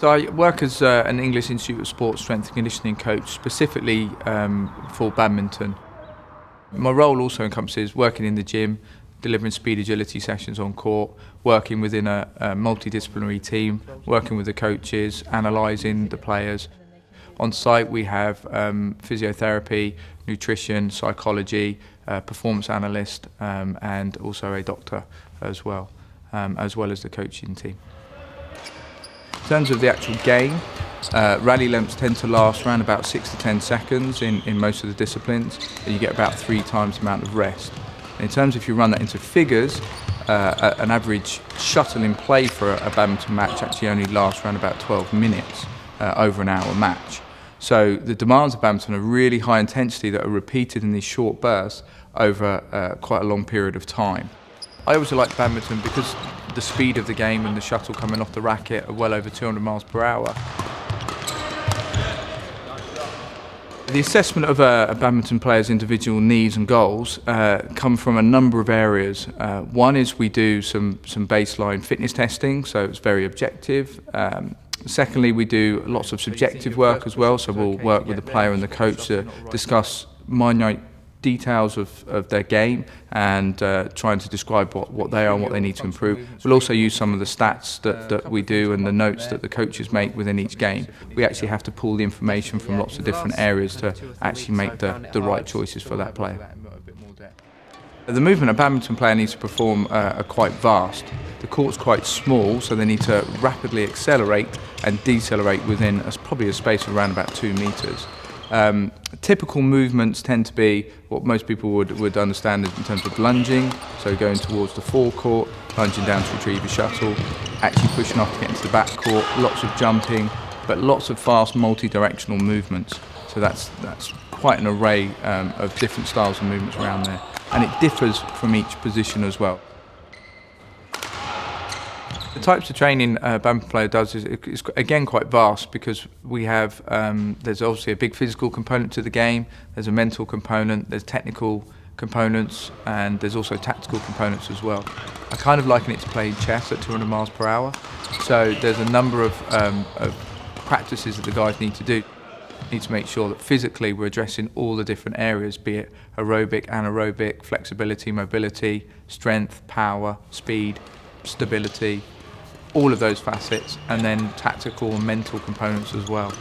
So I work as uh, an English Institute of Sport Strength and Conditioning coach, specifically um, for badminton. My role also encompasses working in the gym, delivering speed agility sessions on court, working within a, a multidisciplinary team, working with the coaches, analysing the players. On site we have um, physiotherapy, nutrition, psychology, uh, performance analyst um, and also a doctor as well, um, as well as the coaching team. In terms of the actual game, uh, rally lengths tend to last around about 6 to 10 seconds in, in most of the disciplines, and you get about three times the amount of rest. And in terms of if you run that into figures, uh, an average shuttle in play for a, a, badminton match actually only lasts around about 12 minutes uh, over an hour match. So the demands of badminton are really high intensity that are repeated in these short bursts over uh, quite a long period of time. I also like badminton because the speed of the game and the shuttle coming off the racket are well over 200 miles per hour. The assessment of a, a, badminton player's individual needs and goals uh, come from a number of areas. Uh, one is we do some, some baseline fitness testing, so it's very objective. Um, secondly, we do lots of subjective work as well, so we'll work with the player and the coach to discuss minute details of, of their game and uh, trying to describe what, what they are and what they need to improve. We'll also use some of the stats that, that we do and the notes that the coaches make within each game. We actually have to pull the information from lots of different areas to actually make the, the right choices for that player. The movement a badminton player needs to perform uh, are quite vast. The court's quite small, so they need to rapidly accelerate and decelerate within a, probably a space of around about two metres. Um, typical movements tend to be what most people would, would understand in terms of lunging, so going towards the forecourt, lunging down to retrieve a shuttle, actually pushing off to get into the backcourt, lots of jumping, but lots of fast multi-directional movements. So that's, that's quite an array um, of different styles of movements around there. And it differs from each position as well. The types of training a uh, badminton player does is, is, again quite vast because we have um, there's obviously a big physical component to the game. There's a mental component. There's technical components, and there's also tactical components as well. I kind of liken it to playing chess at 200 miles per hour. So there's a number of, um, of practices that the guys need to do. Need to make sure that physically we're addressing all the different areas, be it aerobic, anaerobic, flexibility, mobility, strength, power, speed, stability, all of those facets and then tactical and mental components as well.